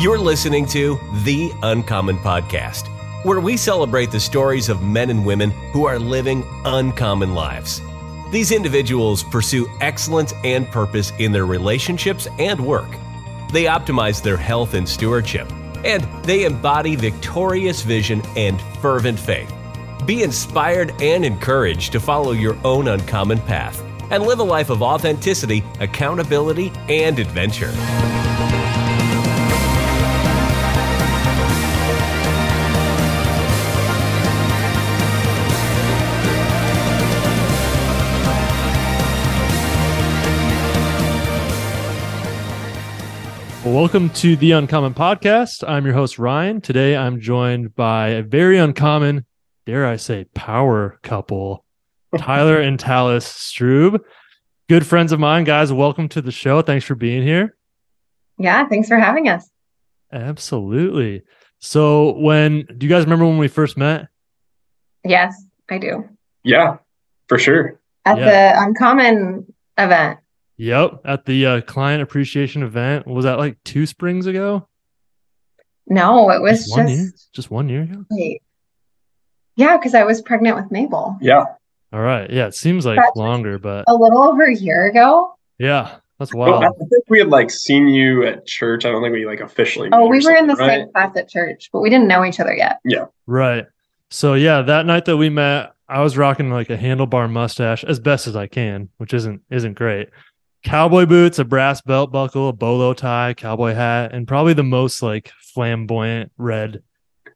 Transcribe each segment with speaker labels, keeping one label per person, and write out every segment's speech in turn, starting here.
Speaker 1: You're listening to The Uncommon Podcast, where we celebrate the stories of men and women who are living uncommon lives. These individuals pursue excellence and purpose in their relationships and work. They optimize their health and stewardship, and they embody victorious vision and fervent faith. Be inspired and encouraged to follow your own uncommon path and live a life of authenticity, accountability, and adventure.
Speaker 2: Welcome to the Uncommon Podcast. I'm your host, Ryan. Today I'm joined by a very uncommon, dare I say, power couple, Tyler and Tallis Strub. Good friends of mine, guys. Welcome to the show. Thanks for being here.
Speaker 3: Yeah, thanks for having us.
Speaker 2: Absolutely. So, when do you guys remember when we first met?
Speaker 3: Yes, I do.
Speaker 4: Yeah, for sure.
Speaker 3: At
Speaker 2: Yeah.
Speaker 3: the Uncommon event.
Speaker 2: Yep, at the uh, client appreciation event. Was that like two springs ago?
Speaker 3: No, it was
Speaker 2: one year.
Speaker 3: just
Speaker 2: Just one year ago.
Speaker 3: wait. Yeah, because I was pregnant with Mabel
Speaker 4: Yeah.
Speaker 2: All right. Yeah, it seems like
Speaker 3: That's-
Speaker 2: longer, but
Speaker 3: a little over a year ago.
Speaker 2: yeah, that's
Speaker 4: Well, I
Speaker 2: wild.
Speaker 4: think we had like seen you at church. I don't think we like officially.
Speaker 3: Oh, we were in the
Speaker 4: right?
Speaker 3: same class at church, but we didn't know each other yet. Yeah.
Speaker 2: Right. So yeah, that night that we met, I was rocking like a handlebar mustache as best as I can, which isn't isn't great. Cowboy boots, a brass belt buckle, a bolo tie, cowboy hat, and probably the most like flamboyant red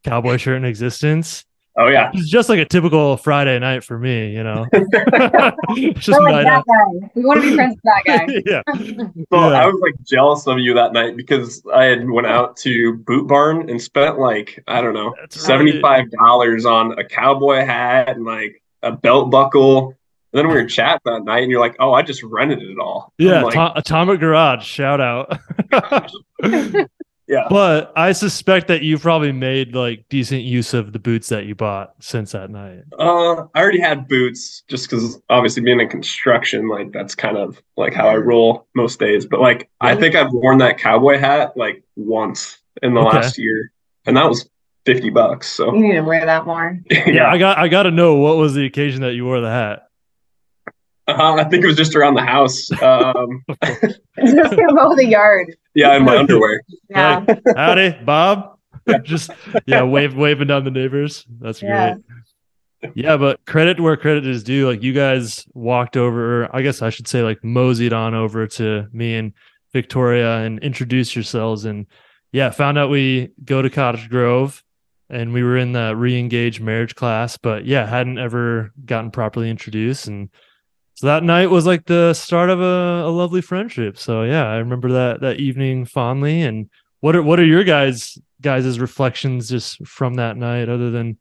Speaker 2: cowboy shirt in existence.
Speaker 4: Oh yeah.
Speaker 2: It's just like a typical Friday night for me, you know. Just
Speaker 3: We're
Speaker 2: night
Speaker 3: like that
Speaker 2: out.
Speaker 3: guy. We want to be friends with that guy.
Speaker 2: yeah.
Speaker 4: Well,
Speaker 2: Yeah.
Speaker 4: I was like jealous of you that night because I had went out to Boot Barn and spent like I don't know
Speaker 2: That's
Speaker 4: seventy five dollars on a cowboy hat and like a belt buckle. And then we were chatting that night, and you're like, "Oh, I just rented it all."
Speaker 2: Yeah,
Speaker 4: like,
Speaker 2: Atom- Atomic Garage, shout out.
Speaker 4: yeah.
Speaker 2: But I suspect that you probably made like decent use of the boots that you bought since that night.
Speaker 4: Uh, I already had boots just because obviously being in construction, like that's kind of like how I roll most days. But like, I think I've worn that cowboy hat like once in the
Speaker 2: Okay.
Speaker 4: last year, and that was 50 bucks. So
Speaker 3: You need to wear that more.
Speaker 2: Yeah, I got I got to know what was the occasion that you wore the hat.
Speaker 4: Uh, I think it was just around the house. Um,
Speaker 3: Just gonna mow the yard.
Speaker 4: yeah, in my underwear.
Speaker 3: Yeah.
Speaker 2: Like, howdy, Bob. Just yeah, wave waving down the neighbors. That's
Speaker 3: Yeah.
Speaker 2: great. Yeah, but credit where credit is due. Like you guys walked over, or I guess I should say like moseyed on over to me and Victoria and introduced yourselves and yeah, found out we go to Cottage Grove and we were in the re-engaged marriage class, but yeah, hadn't ever gotten properly introduced and so that night was like the start of a, a lovely friendship. So yeah, I remember that that evening fondly. And what are what are your guys guys' reflections just from that night, other than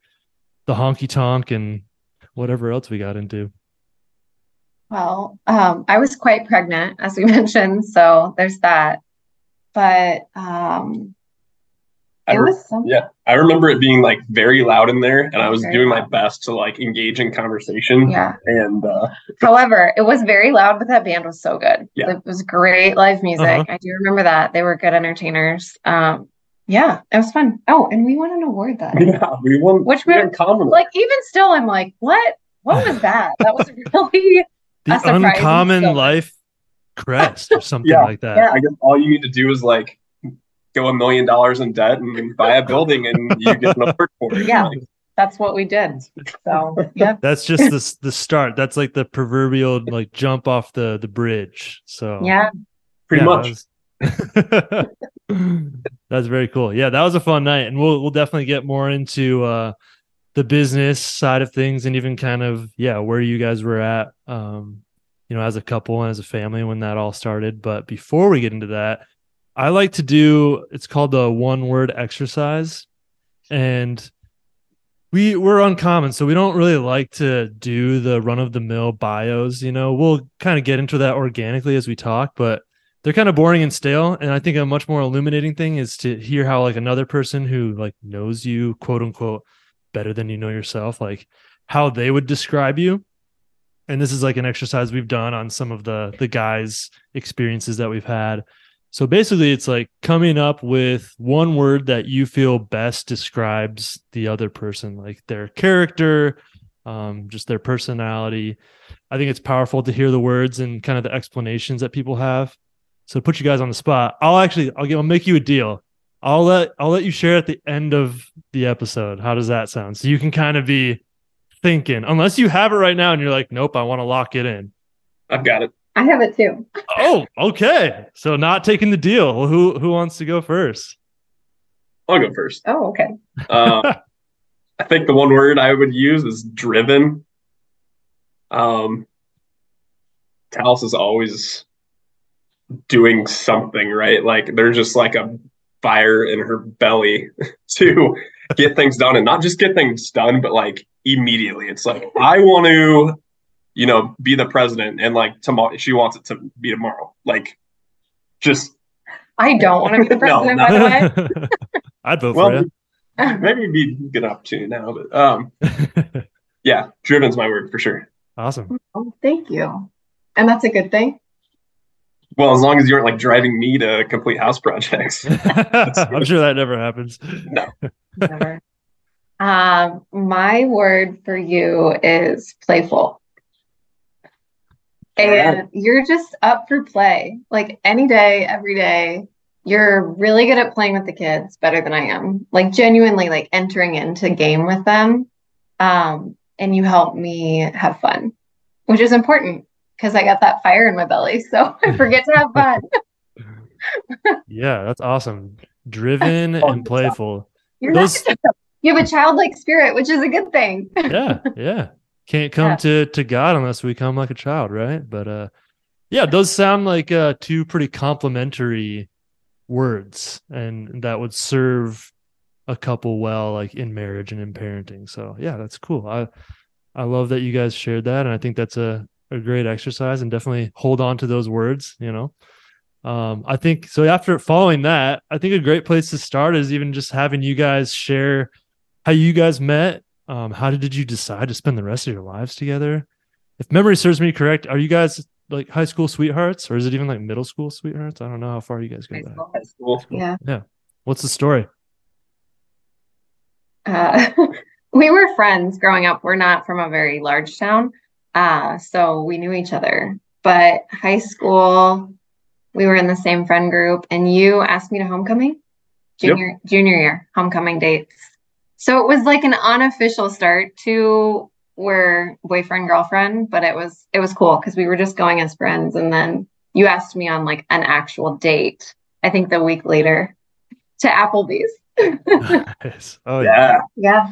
Speaker 2: the honky tonk and whatever else we got into?
Speaker 3: Well, um, I was quite pregnant, as we mentioned, so there's that. But um,
Speaker 4: I
Speaker 3: it
Speaker 4: re-
Speaker 3: was some,
Speaker 4: yeah, I remember it being like very loud in there, and I was
Speaker 3: Very
Speaker 4: doing my best to like engage in conversation.
Speaker 3: yeah.
Speaker 4: And uh,
Speaker 3: However, it was very loud, but that band was so good.
Speaker 4: Yeah.
Speaker 3: It was great live music.
Speaker 2: Uh-huh.
Speaker 3: I do remember that. They were good entertainers. Um, yeah, it was fun. Oh, and we won an award that
Speaker 4: yeah, we won.
Speaker 3: Which
Speaker 4: we uncommon.
Speaker 3: Like even still, I'm like, what? What was that? That was really
Speaker 2: The
Speaker 3: A
Speaker 2: uncommon life crest or something
Speaker 4: Yeah.
Speaker 2: like that.
Speaker 3: Yeah.
Speaker 4: I guess all you need to do is like go a million dollars in debt and buy a building, and you get an award for it.
Speaker 3: Yeah.
Speaker 4: Like,
Speaker 3: that's what we did. So yeah.
Speaker 2: That's just the the start. That's like the proverbial like jump off the the bridge. So
Speaker 3: Yeah.
Speaker 4: pretty
Speaker 2: Yeah,
Speaker 4: much.
Speaker 2: that was- That's very cool. Yeah, that was a fun night, and we'll we'll definitely get more into uh, the business side of things, and even kind of yeah where you guys were at, um, you know, as a couple and as a family when that all started. But before we get into that, I like to do it's called the one word exercise, and we we're uncommon, so we don't really like to do the run of the mill bios. You know, we'll kind of get into that organically as we talk, but they're kind of boring and stale. And I think a much more illuminating thing is to hear how like another person who like knows you, quote unquote, better than you know yourself, like how they would describe you. And this is like an exercise we've done on some of the the guys' experiences that we've had. So basically, it's like coming up with one word that you feel best describes the other person, like their character, um, just their personality. I think it's powerful to hear the words and kind of the explanations that people have. So to put you guys on the spot, I'll actually I'll, I'll make you a deal. I'll let I'll let you share at the end of the episode. How does that sound? So you can kind of be thinking, unless you have it right now and you're like, nope, I want to lock it in.
Speaker 4: I've got it.
Speaker 3: I have it too.
Speaker 2: Oh, okay. So not taking the deal. Who who wants to go first?
Speaker 4: I'll go first.
Speaker 3: Oh, okay.
Speaker 4: Uh, I think the one word I would use is driven. Um, Tallis is always doing something, right? Like there's just like a fire in her belly to get things done and not just get things done, but like immediately. It's like, I want to, you know, be the president and like tomorrow, she wants it to be tomorrow. Like just,
Speaker 3: I don't want to be the
Speaker 4: No,
Speaker 3: president,
Speaker 4: no.
Speaker 3: by the way.
Speaker 2: I'd vote
Speaker 4: well,
Speaker 2: for you.
Speaker 4: maybe it'd be a good opportunity now, but um, yeah, driven's my word for sure.
Speaker 2: awesome.
Speaker 3: Oh, thank you. And that's a good thing.
Speaker 4: Well, as long as you aren't like driving me to complete house projects.
Speaker 2: I'm sure that never happens.
Speaker 4: No.
Speaker 3: Never. um, my word for you is playful. And you're just up for play. Like any day, every day, you're really good at playing with the kids, better than I am. Like genuinely like entering into game with them. Um, and you help me have fun, which is important because I got that fire in my belly. So I forget to have fun.
Speaker 2: Yeah, that's awesome. Driven and playful.
Speaker 3: You're
Speaker 2: Those-
Speaker 3: not, you have a childlike spirit, which is a good thing.
Speaker 2: Yeah, yeah. Can't come
Speaker 3: Yeah.
Speaker 2: to to God unless we come like a child, right? But uh yeah, does sound like uh two pretty complementary words and that would serve a couple well like in marriage and in parenting. So yeah, that's cool. I I love that you guys shared that and I think that's a a great exercise and definitely hold on to those words, you know. Um, I think so. After following that, I think a great place to start is even just having you guys share how you guys met. Um, how did you decide to spend the rest of your lives together? If memory serves me correct, are you guys like high school sweethearts, or is it even like middle school sweethearts? I don't know how far you guys go
Speaker 3: High
Speaker 2: back.
Speaker 3: school.
Speaker 4: That's cool.
Speaker 3: Yeah.
Speaker 2: What's the story?
Speaker 3: Uh, we were friends growing up. We're not from a very large town, uh, so we knew each other. But high school, we were in the same friend group, and you asked me to homecoming,
Speaker 4: Yep.
Speaker 3: junior junior year homecoming dates. So it was like an unofficial start to we're boyfriend girlfriend, but it was it was cool because we were just going as friends, and then you asked me on like an actual date. I think the week later to Applebee's.
Speaker 2: Nice. Oh yeah.
Speaker 4: Yeah.
Speaker 3: yeah,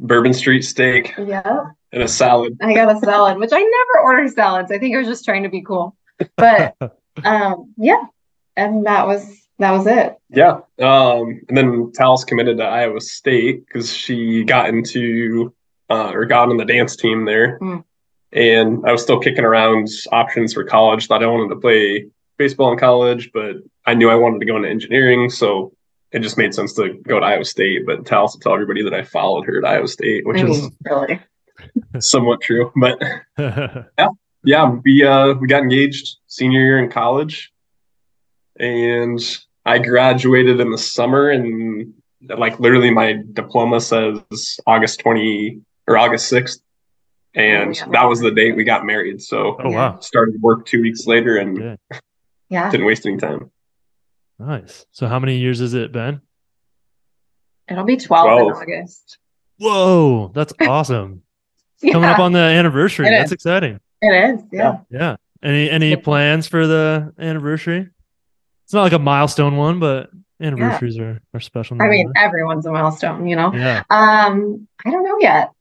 Speaker 4: Bourbon Street steak
Speaker 3: yeah.
Speaker 4: and a salad.
Speaker 3: I got a salad, which I never order salads. I think I was just trying to be cool. But um yeah. And that was that was it.
Speaker 4: Yeah. Um, and then Tallis committed to Iowa State because she got into uh, or got on the dance team there.
Speaker 3: Mm.
Speaker 4: And I was still kicking around options for college. Thought I wanted to play baseball in college, but I knew I wanted to go into engineering. So it just made sense to go to Iowa State. But Tallis will tell everybody that I followed her to Iowa State, which
Speaker 3: I
Speaker 4: is
Speaker 3: really.
Speaker 4: somewhat true. But yeah, we uh we got engaged senior year in college, and I graduated in the summer, and like literally my diploma says August twenty or August sixth, and oh,
Speaker 3: Yeah.
Speaker 4: that was the date we got married. So
Speaker 2: oh wow.
Speaker 4: started work two weeks later and
Speaker 2: Yeah.
Speaker 3: Yeah.
Speaker 4: didn't waste any time.
Speaker 2: Nice. So how many years has it been?
Speaker 3: It'll be 12, in August.
Speaker 2: Whoa, that's awesome. Coming up on the anniversary.
Speaker 3: It
Speaker 2: That's
Speaker 3: is.
Speaker 2: exciting.
Speaker 3: it is. Yeah.
Speaker 2: Yeah. Any any plans for the anniversary? It's not like a milestone one, but anniversaries are, are special.
Speaker 3: I mean,
Speaker 2: nonetheless.
Speaker 3: everyone's a milestone, you know.
Speaker 2: yeah.
Speaker 3: Um, I don't know yet.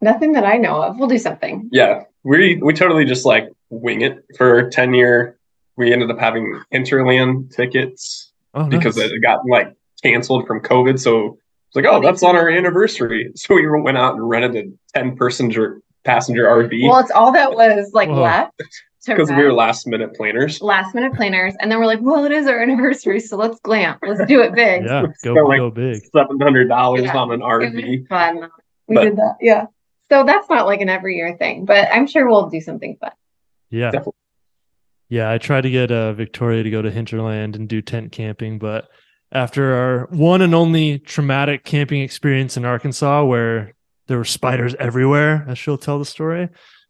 Speaker 3: Nothing that I know of. We'll do something.
Speaker 4: Yeah, we we totally just like wing it for ten year. We ended up having Hinterland tickets
Speaker 2: Oh,
Speaker 4: because
Speaker 2: nice.
Speaker 4: it got like canceled from COVID. So it's like, oh, that's on our anniversary. So we went out and rented a 10 passenger passenger RV
Speaker 3: Well, it's all that was like
Speaker 2: Whoa.
Speaker 3: left to
Speaker 4: because we
Speaker 3: rent.
Speaker 4: were last minute planners.
Speaker 3: last minute planners, and then we're like, well, it is our anniversary, so let's glam. Let's do it big.
Speaker 2: yeah, go
Speaker 4: So, like,
Speaker 2: go big.
Speaker 4: Seven hundred dollars
Speaker 3: Yeah.
Speaker 4: on an
Speaker 3: It
Speaker 4: RV.
Speaker 3: was fun. We
Speaker 4: But-
Speaker 3: did that. Yeah. So that's not like an every year thing, but I'm sure we'll do something fun.
Speaker 2: Yeah.
Speaker 4: Definitely.
Speaker 2: Yeah, I tried to get uh, Victoria to go to Hinterland and do tent camping, but after our one and only traumatic camping experience in Arkansas, where there were spiders everywhere, as she'll tell the story,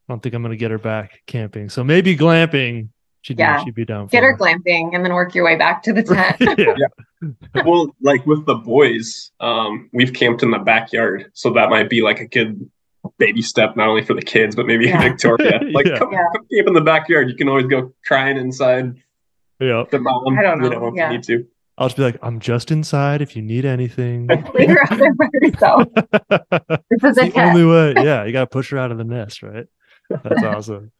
Speaker 2: I don't think I'm going to get her back camping. So maybe glamping. She'd,
Speaker 3: Yeah.
Speaker 2: she'd be down.
Speaker 3: Get
Speaker 2: for.
Speaker 3: her glamping and then work your way back to the tent.
Speaker 2: yeah.
Speaker 4: well, like with the boys, um, we've camped in the backyard, so that might be like a good baby step, not only for the kids, but maybe
Speaker 3: Yeah.
Speaker 4: Victoria. Like,
Speaker 2: Yeah.
Speaker 4: come,
Speaker 3: Yeah.
Speaker 4: come camp in the backyard. You can always go crying inside
Speaker 2: yeah.
Speaker 4: the mom.
Speaker 3: I don't
Speaker 4: You
Speaker 3: know,
Speaker 4: know, if
Speaker 3: yeah.
Speaker 4: you need to.
Speaker 2: I'll just be like, I'm just inside if you need anything.
Speaker 3: Leave her out there by herself. This is a
Speaker 2: the
Speaker 3: test.
Speaker 2: only way. Yeah, you got to push her out of the nest, right? That's awesome.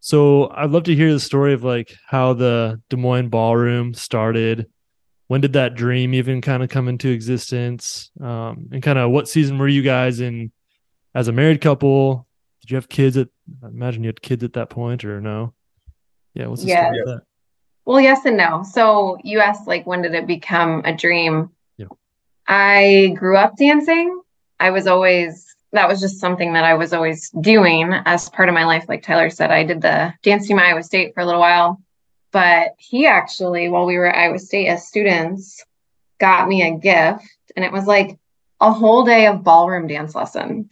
Speaker 2: So I'd love to hear the story of like how the Des Moines Ballroom started. When did that dream even kind of come into existence? Um, and kind of what season were you guys in as a married couple? Did you have kids at? I imagine you had kids at that point, or no? Yeah, what's the
Speaker 3: Yeah.
Speaker 2: story of that?
Speaker 3: Well, yes and no. So you asked like when did it become a dream?
Speaker 2: Yeah.
Speaker 3: I grew up dancing. I was always that was just something that I was always doing as part of my life. Like Tyler said, I did the dance team at Iowa State for a little while. But he actually, while we were at Iowa State as students, got me a gift. And it was like a whole day of ballroom dance lessons.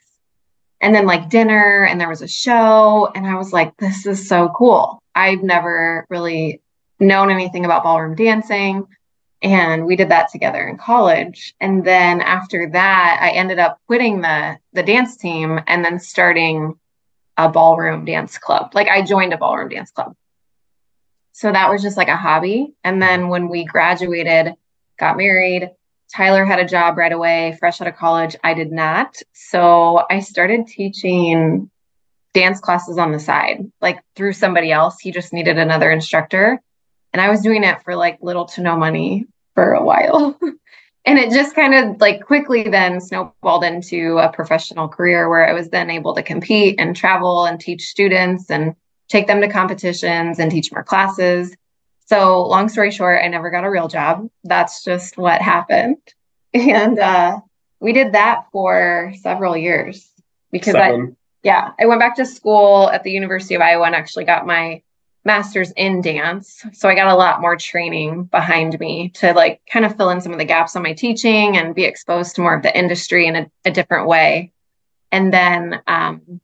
Speaker 3: And then like dinner, and there was a show. And I was like, this is so cool. I've never really known anything about ballroom dancing. And we did that together in college. And then after that, I ended up quitting the the dance team and then starting a ballroom dance club. Like I joined a ballroom dance club. So that was just like a hobby. And then mm-hmm. when we graduated, got married, Tyler had a job right away, fresh out of college. I did not. So I started teaching dance classes on the side, like through somebody else. He just needed another instructor. And I was doing it for like little to no money for a while. and it just kind of like quickly then snowballed into a professional career where I was then able to compete and travel and teach students and take them to competitions and teach more classes. So, long story short, I never got a real job. That's just what happened. And uh, we did that for several years because I, yeah, I went back to school at the University of Iowa and actually got my master's in dance. So I got a lot more training behind me to like kind of fill in some of the gaps on my teaching and be exposed to more of the industry in a, a different way. And then um,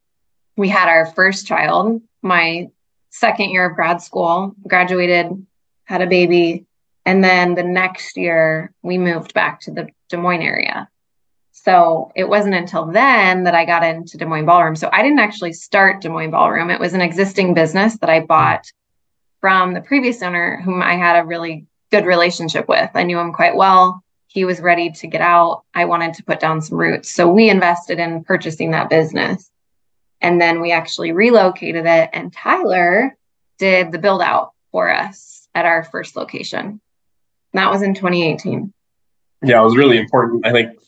Speaker 3: we had our first child, my second year of grad school, graduated, had a baby. And then the next year, we moved back to the Des Moines area. So it wasn't until then that I got into Des Moines Ballroom. So I didn't actually start Des Moines Ballroom. It was an existing business that I bought from the previous owner, whom I had a really good relationship with. I knew him quite well. He was ready to get out. I wanted to put down some roots. So we invested in purchasing that business. And then we actually relocated it, and Tyler did the build out for us at our first location. That was in 2018.
Speaker 4: Yeah, it was really important, I think,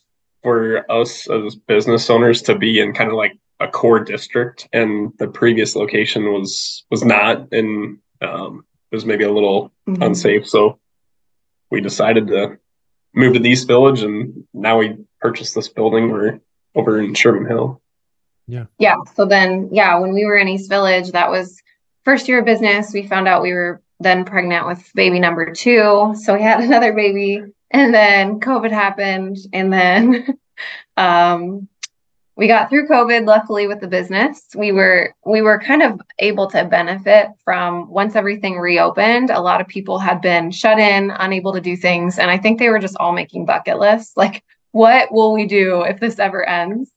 Speaker 4: for us as business owners to be in kind of like a core district. And the previous location was was not, and um, it was maybe a little
Speaker 3: Mhm.
Speaker 4: unsafe. So we decided to move to the East Village, and now we purchased this building. We're over in Sherman Hill.
Speaker 3: Yeah. Yeah so then yeah when we were in east village that was first year of business we found out we were then pregnant with baby number two so we had another baby and then covid happened and then um we got through covid luckily with the business we were we were kind of able to benefit from once everything reopened a lot of people had been shut in unable to do things and i think they were just all making bucket lists like what will we do if this ever ends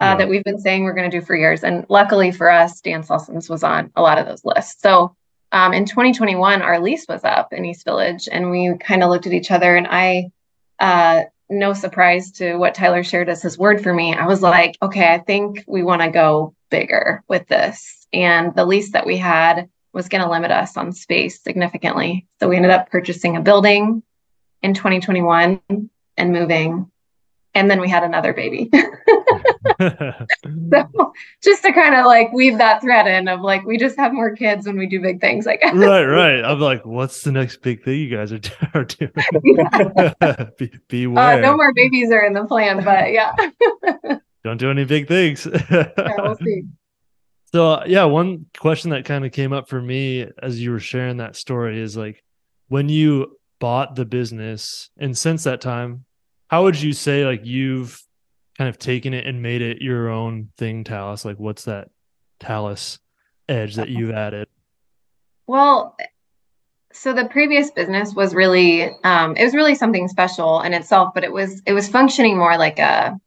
Speaker 3: uh,
Speaker 2: Yeah.
Speaker 3: that we've been saying we're going to do for years. And luckily for us, dance lessons was on a lot of those lists. So um, in 2021, our lease was up in East Village, and we kind of looked at each other. And I, uh, no surprise to what Tyler shared as his word for me, I was like, okay, I think we want to go bigger with this. And the lease that we had was going to limit us on space significantly. So we ended up purchasing a building in 2021 and moving. And then we had another baby. So just to kind of like weave that thread in of like we just have more kids when we do big things, I guess.
Speaker 2: right, right. I'm like, what's the next big thing you guys are, are doing? Be,
Speaker 3: Uh,
Speaker 2: beware.
Speaker 3: no more babies are in the plan, but yeah,
Speaker 2: Don't do any big things.
Speaker 3: yeah we'll see.
Speaker 2: So uh, yeah, one question that kind of came up for me as you were sharing that story is like when you bought the business and since that time, how would you say like you've kind of taken it and made it your own thing, Tallis? Like what's that Tallis edge that you've added?
Speaker 3: Well, so the previous business was really um, it was really something special in itself, but it was it was functioning more like a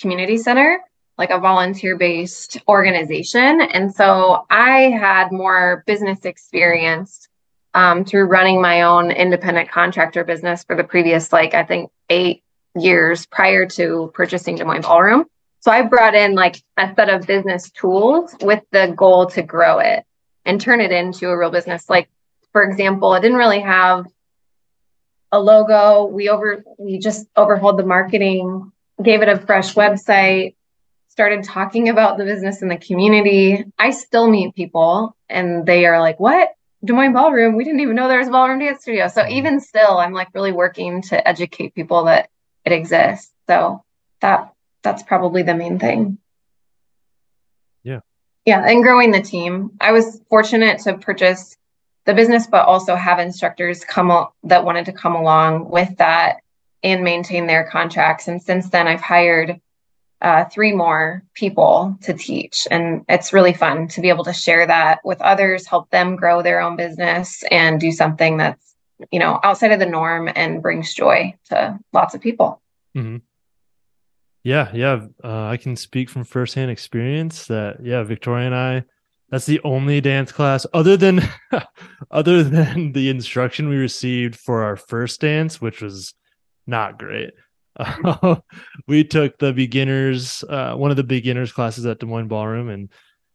Speaker 3: community center like a volunteer based organization. And so I had more business experience um, through running my own independent contractor business for the previous, like, I think eight years prior to purchasing Des Moines Ballroom. So I brought in like a set of business tools with the goal to grow it and turn it into a real business. Like, for example, it didn't really have a logo. We over we just overhauled the marketing, gave it a fresh website, started talking about the business in the community, I still meet people and they are like, What? Des Moines Ballroom? We didn't even know there was a ballroom dance studio. So even still, I'm like really working to educate people that it exists. So that that's probably the main thing.
Speaker 2: Yeah.
Speaker 3: Yeah. And growing the team. I was fortunate to purchase the business, but also have instructors come up that wanted to come along with that and maintain their contracts. And since then I've hired uh, three more people to teach. And it's really fun to be able to share that with others, help them grow their own business, and do something that's, you know, outside of the norm and brings joy to lots of people.
Speaker 2: Mm-hmm. Yeah, yeah. Uh, I can speak from firsthand experience that, yeah, Victoria and I, that's the only dance class other than other than the instruction we received for our first dance, which was not great we took the beginners, uh, one of the beginners classes at Des Moines Ballroom, and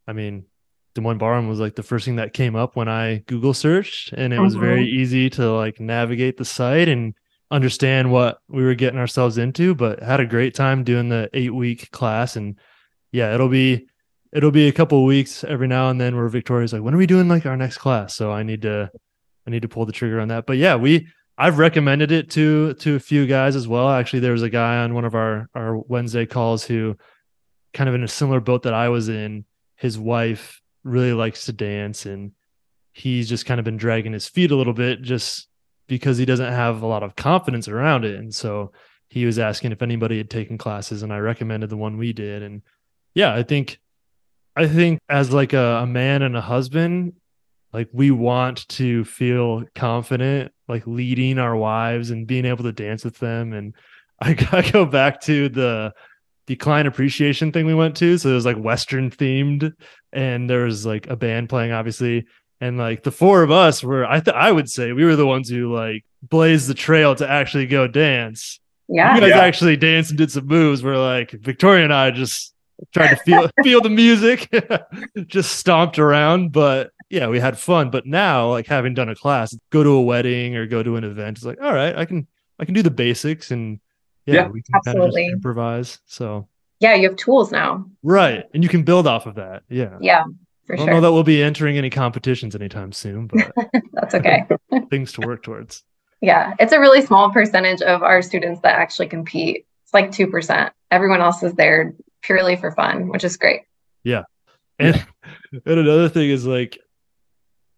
Speaker 2: I mean, Des Moines Ballroom was like the first thing that came up when I Google searched, and it was very mm-hmm. easy to like navigate the site and understand what we were getting ourselves into. But had a great time doing the eight week class, and yeah, it'll be it'll be a couple weeks every now and then where Victoria's like, when are we doing like our next class? So I need to I need to pull the trigger on that. But yeah, we I've recommended it to to a few guys as well. Actually, there was a guy on one of our our Wednesday calls who kind of in a similar boat that I was in. His wife really likes to dance and he's just kind of been dragging his feet a little bit just because he doesn't have a lot of confidence around it. And so he was asking if anybody had taken classes and I recommended the one we did and yeah, I think I think as like a, a man and a husband, like we want to feel confident like leading our wives and being able to dance with them and i, I go back to the the client appreciation thing we went to. So it was like western themed and there was like a band playing obviously. And like the four of us were i th- i would say we were the ones who like blazed the trail to actually go dance.
Speaker 3: Yeah.
Speaker 2: you guys
Speaker 4: yeah.
Speaker 2: actually danced and did some moves where like victoria and i just tried to feel feel the music just stomped around. But yeah, we had fun. But now, like having done a class, go to a wedding or go to an event, it's like, all right, I can I can do the basics and yeah,
Speaker 4: Yeah,
Speaker 2: we can
Speaker 3: absolutely.
Speaker 2: kind of improvise. So
Speaker 3: Yeah, you have tools now.
Speaker 2: right. And you can build off of that. Yeah.
Speaker 3: Yeah, for
Speaker 2: I don't
Speaker 3: sure.
Speaker 2: know that we'll be entering any competitions anytime soon, but
Speaker 3: That's okay.
Speaker 2: things to work towards.
Speaker 3: Yeah, it's a really small percentage of our students that actually compete. It's like 2%. Everyone else is there purely for fun, which is great.
Speaker 2: And, and another thing is like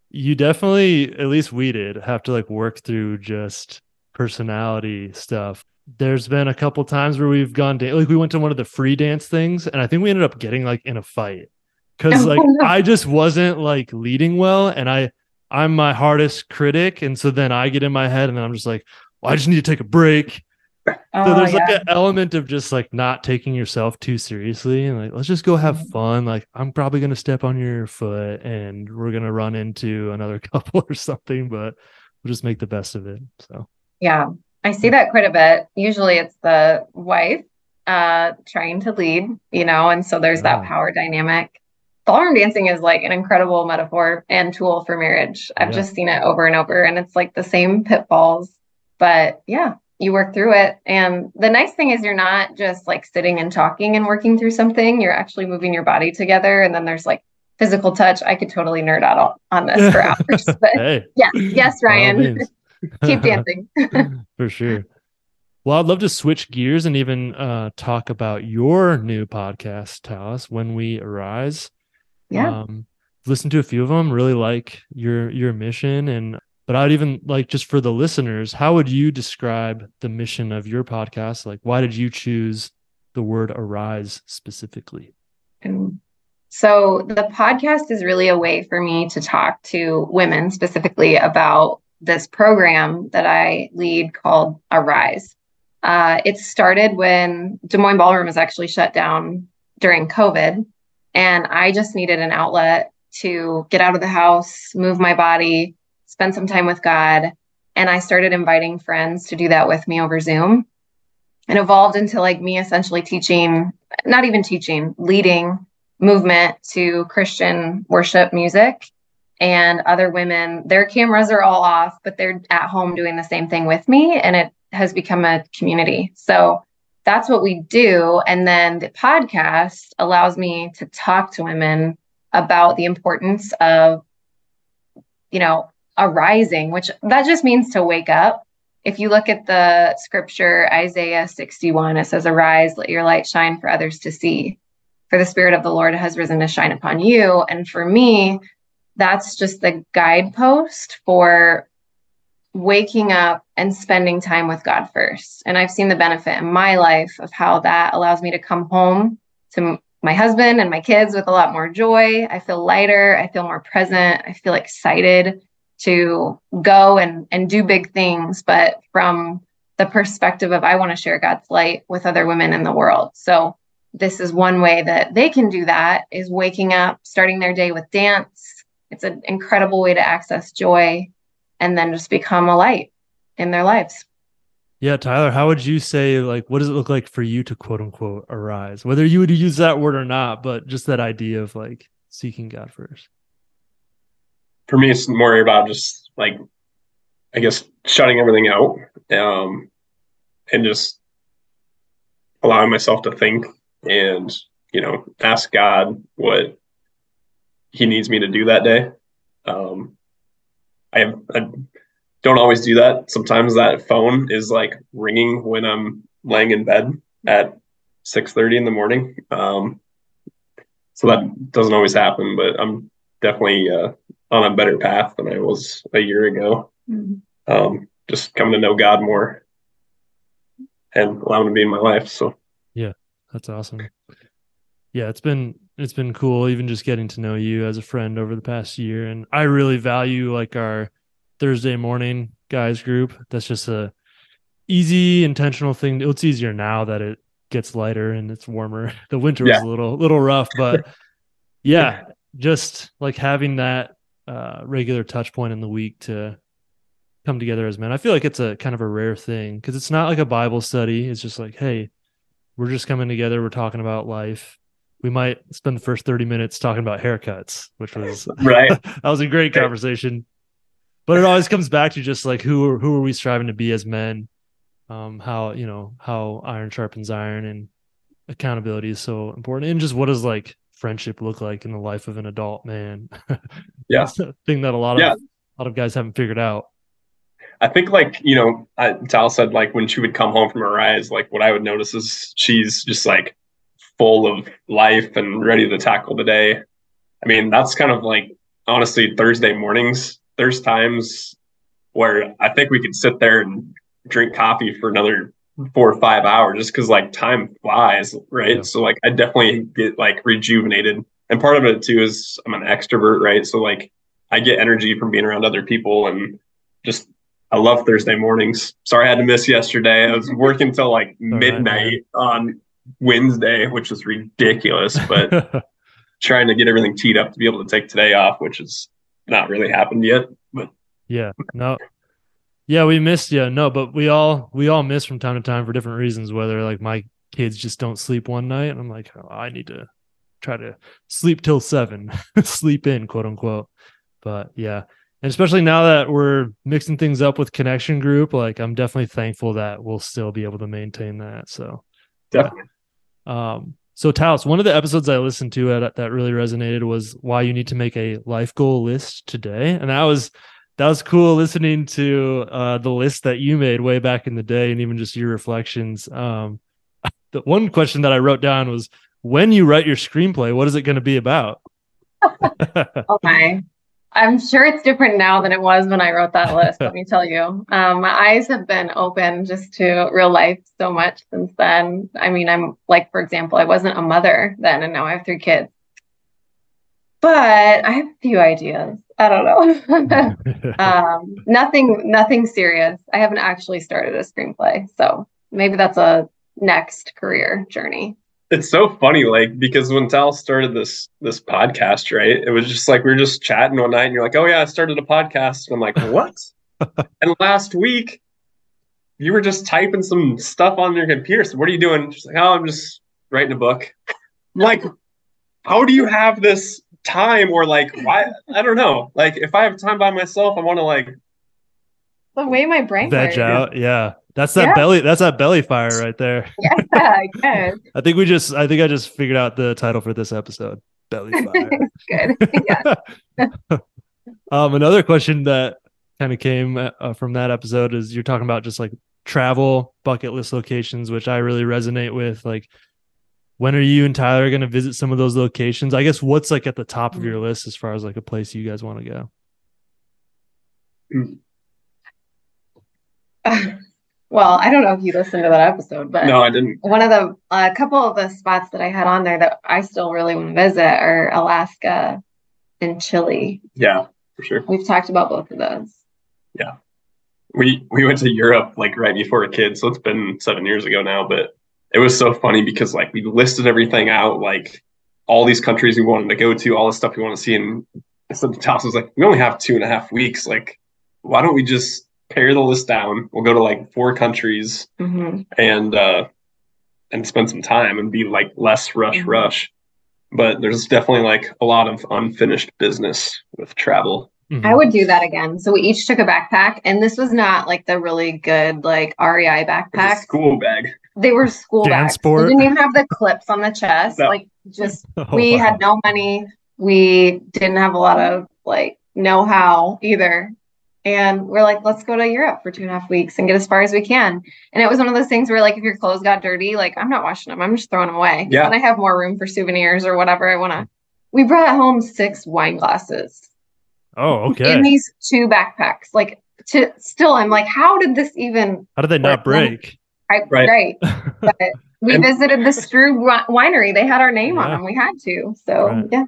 Speaker 2: you definitely, at least we did, have to like work through just personality stuff. There's been a couple times where we've gone da- like we went to one of the free dance things, and I think we ended up getting like in a fight because
Speaker 3: Oh,
Speaker 2: like. I just wasn't like leading well, and I I'm my hardest critic, and so then I get in my head, and then I'm just like, well, I just need to take a break. So
Speaker 3: Oh,
Speaker 2: there's
Speaker 3: yeah.
Speaker 2: like an element of just like not taking yourself too seriously and like let's just go have
Speaker 3: Mhm.
Speaker 2: fun. Like I'm probably gonna step on your foot and we're gonna run into another couple or something, but we'll just make the best of it. So
Speaker 3: Yeah, I see that quite a bit. Usually it's the wife uh trying to lead, you know, and so there's that power dynamic. Ballroom dancing is like an incredible metaphor and tool for marriage. I've
Speaker 2: Yeah.
Speaker 3: just seen it over and over, and it's like the same pitfalls, but yeah, you work through it. And the nice thing is you're not just like sitting and talking and working through something, you're actually moving your body together. And then there's like physical touch. I could totally nerd out on- this for hours, but
Speaker 2: hey,
Speaker 3: yeah, yes, Ryan. Keep dancing.
Speaker 2: for sure. Well, I'd love to switch gears and even uh, talk about your new podcast, Tallis, when we arise.
Speaker 3: Yeah.
Speaker 2: Um, listen to a few of them, really like your your mission and but I'd even like just for the listeners, how would you describe the mission of your podcast? Like why did you choose the word arise specifically?
Speaker 3: And so the podcast is really a way for me to talk to women specifically about this program that I lead called Arise. Uh, it started when Des Moines Ballroom was actually shut down during COVID. And I just needed an outlet to get out of the house, move my body, spend some time with God. And I started inviting friends to do that with me over Zoom. And evolved into like me essentially teaching, not even teaching, leading movement to Christian worship music. And other women, their cameras are all off, but they're at home doing the same thing with me. And it has become a community. So that's what we do. And then the podcast allows me to talk to women about the importance of, you know, arising, which that just means to wake up. If you look at the scripture, Isaiah 61, it says, Arise, let your light shine for others to see. For the Spirit of the Lord has risen to shine upon you. And for me, that's just the guidepost for waking up and spending time with God first. And I've seen the benefit in my life of how that allows me to come home to my husband and my kids with a lot more joy. I feel lighter, I feel more present, I feel excited to go and and do big things, but from the perspective of I want to share God's light with other women in the world. So this is one way that they can do that is waking up, starting their day with dance. It's an incredible way to access joy and then just become a light in their lives.
Speaker 2: Yeah, Tyler, how would you say like what does it look like for you to quote unquote arise? Whether you would use that word or not, but just that idea of like seeking God first.
Speaker 4: For me, it's more about just like I guess shutting everything out, um, and just allowing myself to think and you know ask God what He needs me to do that day. Um, I, I don't always do that. Sometimes that phone is like ringing when I'm laying in bed at 6:30 in the morning. Um, so that doesn't always happen, but I'm definitely uh, on a better path than I was a year ago. Mm-hmm. Um, just coming to know God more and allowing Him to be in my life. So
Speaker 2: yeah, that's awesome. Yeah, it's been it's been cool even just getting to know you as a friend over the past year and i really value like our thursday morning guys group. That's just a easy intentional thing. It's easier now that it gets lighter and it's warmer. The winter yeah. was a little little rough but yeah just like having that uh, regular touch point in the week to come together as men. I feel like it's a kind of a rare thing because it's not like a bible study. It's just like hey we're just coming together. We're talking about life we might spend the first 30 minutes talking about haircuts, which was
Speaker 4: right.
Speaker 2: that was a great conversation. But it always comes back to just like who are who are we striving to be as men? Um, how you know how iron sharpens iron and accountability is so important, and just what does like friendship look like in the life of an adult man?
Speaker 4: yeah,
Speaker 2: thing that a lot of yeah. a lot of guys haven't figured out.
Speaker 4: I think like you know, I, Tal said like when she would come home from her eyes, like what I would notice is she's just like full of life and ready to tackle the day. I mean, that's kind of like honestly Thursday mornings. There's times where I think we could sit there and drink coffee for another four or five hours just because like time flies, right? Yeah. So like I definitely get like rejuvenated. And part of it too is I'm an extrovert, right? So like I get energy from being around other people and just I love Thursday mornings. Sorry I had to miss yesterday. I was working till like midnight on Wednesday, which is ridiculous, but trying to get everything teed up to be able to take today off, which has not really happened yet. But
Speaker 2: yeah, no, yeah, we missed you. No, but we all we all miss from time to time for different reasons. Whether like my kids just don't sleep one night, and I'm like, oh, I need to try to sleep till seven, sleep in, quote unquote. But yeah, and especially now that we're mixing things up with connection group, like I'm definitely thankful that we'll still be able to maintain that. So
Speaker 4: definitely.
Speaker 2: Um, so Taos, one of the episodes I listened to at, that really resonated was why you need to make a life goal list today, and that was that was cool listening to uh, the list that you made way back in the day, and even just your reflections. Um, the one question that I wrote down was, when you write your screenplay, what is it going to be about?
Speaker 3: My. I'm sure it's different now than it was when I wrote that list, let me tell you. Um, my eyes have been open just to real life so much since then. I mean, I'm like, for example, I wasn't a mother then, and now I have three kids. But I have a few ideas. I don't know. um, nothing, nothing serious. I haven't actually started a screenplay, so maybe that's a next career journey.
Speaker 4: It's so funny, like because when Tal started this this podcast, right? It was just like we were just chatting one night, and you're like, "Oh yeah, I started a podcast." And I'm like, "What?" and last week, you were just typing some stuff on your computer. So what are you doing? She's like, "Oh, I'm just writing a book." I'm like, how do you have this time, or like, why? I don't know. Like, if I have time by myself, I want to like
Speaker 3: The way my brain
Speaker 2: Veg
Speaker 3: works.
Speaker 2: out. Yeah. That's that
Speaker 3: Yeah.
Speaker 2: belly. That's that belly fire right there.
Speaker 3: Yeah, I guess.
Speaker 2: I think we just. I think I just figured out the title for this episode. Belly fire.
Speaker 3: Good. yeah.
Speaker 2: um, another question that kind of came uh, from that episode is you're talking about just like travel bucket list locations, which I really resonate with. Like, when are you and Tyler going to visit some of those locations? I guess what's like at the top of your list as far as like a place you guys want to go?
Speaker 3: Well, I don't know if you listened to that episode, but
Speaker 4: no, I didn't.
Speaker 3: one of the a couple of the spots that I had on there that I still really want to visit are Alaska and Chile.
Speaker 4: Yeah, for sure.
Speaker 3: We've talked about both of those.
Speaker 4: Yeah, we we went to Europe like right before a kid, so it's been seven years ago now. But it was so funny because like we listed everything out, like all these countries we wanted to go to, all the stuff we want to see, and so Tass was like, we only have two and a half weeks. Like, why don't we just pare the list down? We'll go to like four countries
Speaker 3: hmm
Speaker 4: and uh and spend some time and be like less rush
Speaker 3: Mhm.
Speaker 4: rush. But there's definitely like a lot of unfinished business with travel.
Speaker 2: Mhm.
Speaker 3: I would do that again. So we each took a backpack, and this was not like the really good like REI backpack.
Speaker 4: school bag.
Speaker 3: They were school bags.
Speaker 2: Jansport.
Speaker 3: They didn't even have the clips on the chest.
Speaker 4: No.
Speaker 3: Like just
Speaker 2: Oh,
Speaker 3: we
Speaker 2: wow.
Speaker 3: had no money. We didn't have a lot of like know how either. And we're like, let's go to Europe for two and a half weeks and get as far as we can. And it was one of those things where, like, if your clothes got dirty, like, I'm not washing them. I'm just throwing them away.
Speaker 4: Yeah.
Speaker 3: And I have more room for souvenirs or whatever I want to. We brought home six wine glasses
Speaker 2: Oh, okay.
Speaker 3: in these two backpacks. Like, to still, I'm like, how did this even?
Speaker 2: How did they not break?
Speaker 3: I,
Speaker 4: Right.
Speaker 3: right. But we
Speaker 4: And-
Speaker 3: visited the Strub winery. They had our name on them. We had to. So,
Speaker 2: Right.
Speaker 3: yeah.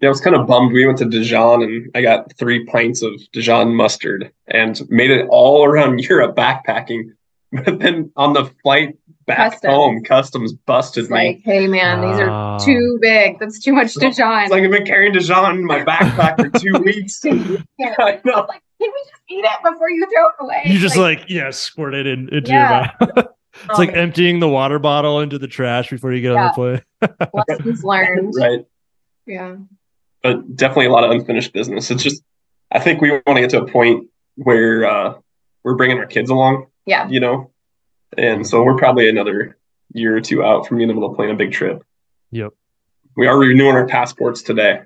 Speaker 4: Yeah, I was kind of bummed. We went to Dijon and I got three pints of Dijon mustard and made it all around Europe backpacking. But then on the flight back
Speaker 3: Customs.
Speaker 4: home, customs busted
Speaker 3: It's
Speaker 4: me.
Speaker 3: like, hey, man, these are
Speaker 2: Ah.
Speaker 3: too big. That's too much Dijon.
Speaker 4: It's like I've been carrying Dijon in my backpack for two weeks.
Speaker 3: Yeah.
Speaker 4: I know.
Speaker 3: like, can we just eat it before you throw it away?
Speaker 2: You just like, yeah, squirt it in, into
Speaker 3: Yeah.
Speaker 2: your mouth. it's like
Speaker 3: um,
Speaker 2: emptying the water bottle into the trash before you get on the plane.
Speaker 3: lessons learned.
Speaker 4: Right.
Speaker 3: Yeah.
Speaker 4: But definitely a lot of unfinished business. It's just, I think we want to get to a point where uh, we're bringing our kids along,
Speaker 3: Yeah.
Speaker 4: you know? And so we're probably another year or two out from being able to plan a big trip.
Speaker 2: Yep.
Speaker 4: We are renewing our passports today.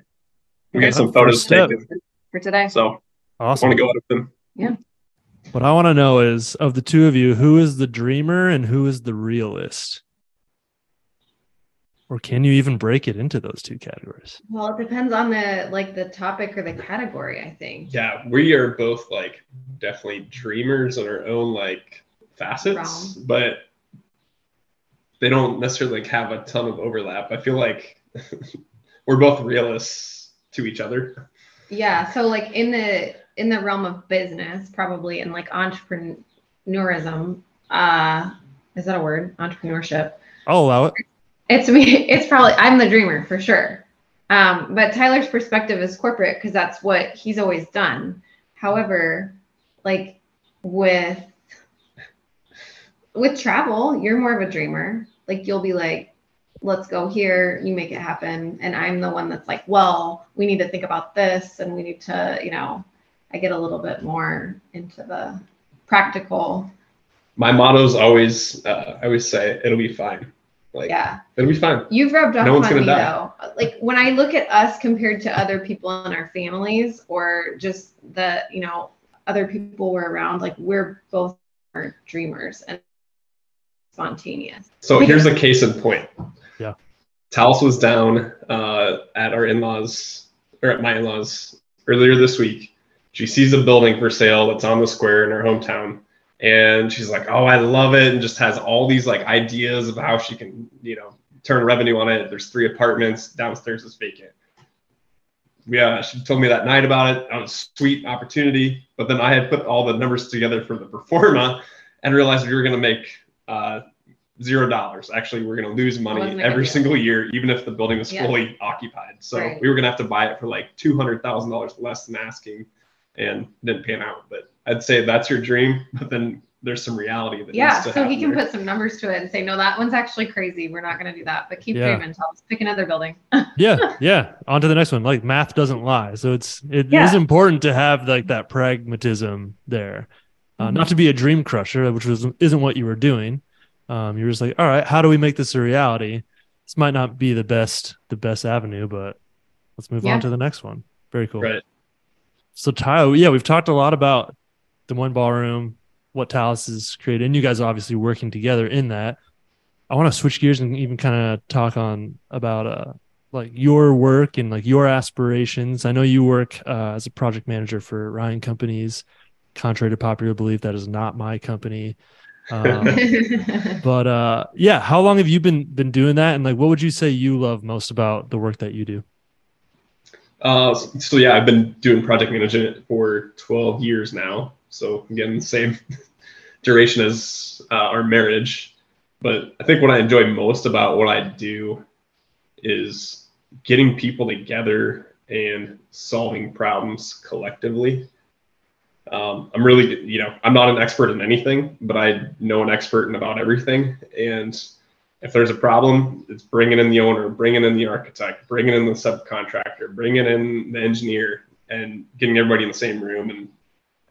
Speaker 4: We
Speaker 2: Yeah,
Speaker 4: got some photos taken.
Speaker 3: For today.
Speaker 4: So I
Speaker 2: Awesome.
Speaker 4: want to go out with them. Yeah.
Speaker 2: What I want to know is of the two of you, who is the dreamer and who is the realist? Or can you even break it into those two categories?
Speaker 3: Well, it depends on the like the topic or the category, I think.
Speaker 4: Yeah, we are both like definitely dreamers in our own like facets,
Speaker 3: Realm.
Speaker 4: but they don't necessarily like, have a ton of overlap. I feel like we're both realists to each other.
Speaker 3: Yeah. So like in the in the realm of business, probably in like entrepreneurism, uh is that a word? Entrepreneurship.
Speaker 2: I'll allow it.
Speaker 3: It's me. It's probably I'm the dreamer for sure. Um, but Tyler's perspective is corporate because that's what he's always done. However, like with with travel, you're more of a dreamer. Like you'll be like, let's go here, you make it happen. And I'm the one that's like, well, we need to think about this and we need to, you know, I get a little bit more into the practical.
Speaker 4: My motto is always, uh, I always say, it'll be fine. Like,
Speaker 3: Yeah.
Speaker 4: it'll be fine.
Speaker 3: You've rubbed off
Speaker 4: No one's
Speaker 3: on
Speaker 4: gonna
Speaker 3: me
Speaker 4: die.
Speaker 3: though. Like when I look at us compared to other people in our families or just the, you know, other people we're around, like we're both are dreamers and spontaneous.
Speaker 4: So here's a case in point.
Speaker 2: Yeah.
Speaker 4: Tallis was down uh, at our in-laws or at my in-laws earlier this week. She sees a building for sale that's on the square in her hometown, and she's like, "Oh, I love it!" and just has all these like ideas of how she can, you know, turn revenue on it. There's three apartments downstairs is vacant. Yeah, she told me that night about it. That was a sweet opportunity. But then I had put all the numbers together for the pro forma and realized we were going to make uh, zero dollars. Actually, we're going to lose money every single year, even if the building was yeah. fully occupied. So right. we were going to have to buy it for like two hundred thousand dollars less than asking, and didn't pan out. But I'd say that's your dream, but then there's some reality that
Speaker 3: yeah so he can there. put some numbers to it and say no that one's actually crazy. We're not going to do that but keep yeah. dreaming tell us pick another building.
Speaker 2: Yeah yeah. On to the next one. Like math doesn't lie. So it's it yeah. is important to have like that pragmatism there. Uh, mm-hmm. not to be a dream crusher which was isn't what you were doing. Um, you're just like all right how do we make this a reality? This might not be the best the best avenue but let's move yeah. on to the next one. Very cool.
Speaker 4: Right.
Speaker 2: So Tyler, yeah we've talked a lot about Des Moines ballroom what Tallis is created, and you guys are obviously working together in that. I want to switch gears and even kind of talk on about uh like your work and like your aspirations. I know you work uh, as a project manager for Ryan Companies. Contrary to popular belief, that is not my company. Um, but uh, yeah, how long have you been been doing that? And like, what would you say you love most about the work that you do?
Speaker 4: Uh, so yeah, I've been doing project management for 12 years now. So again, same duration as uh, our marriage. But I think what I enjoy most about what I do is getting people together and solving problems collectively. Um, I'm really, you know, I'm not an expert in anything, but I know an expert in about everything. And if there's a problem, it's bringing in the owner, bringing in the architect, bringing in the subcontractor, bringing in the engineer, and getting everybody in the same room and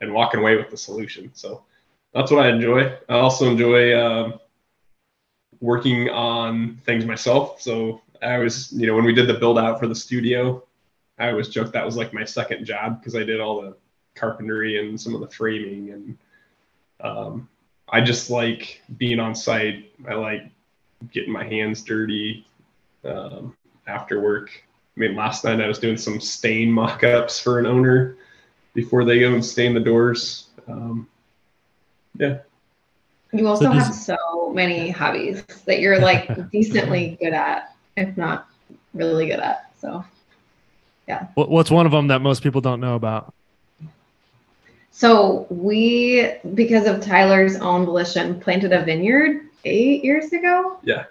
Speaker 4: and walking away with the solution. So that's what I enjoy. I also enjoy uh, working on things myself. So I was, you know, when we did the build out for the studio, I always joke that was like my second job because I did all the carpentry and some of the framing and um, I just like being on site. I like getting my hands dirty um, after work. I mean, last night I was doing some stain mock-ups for an owner before they go and stain the doors. Um, yeah.
Speaker 3: You also so have so many hobbies that you're like decently good at, if not really good at. So, yeah.
Speaker 2: What's one of them that most people don't know about?
Speaker 3: So we, because of Tyler's own volition, planted a vineyard eight years ago.
Speaker 4: Yeah.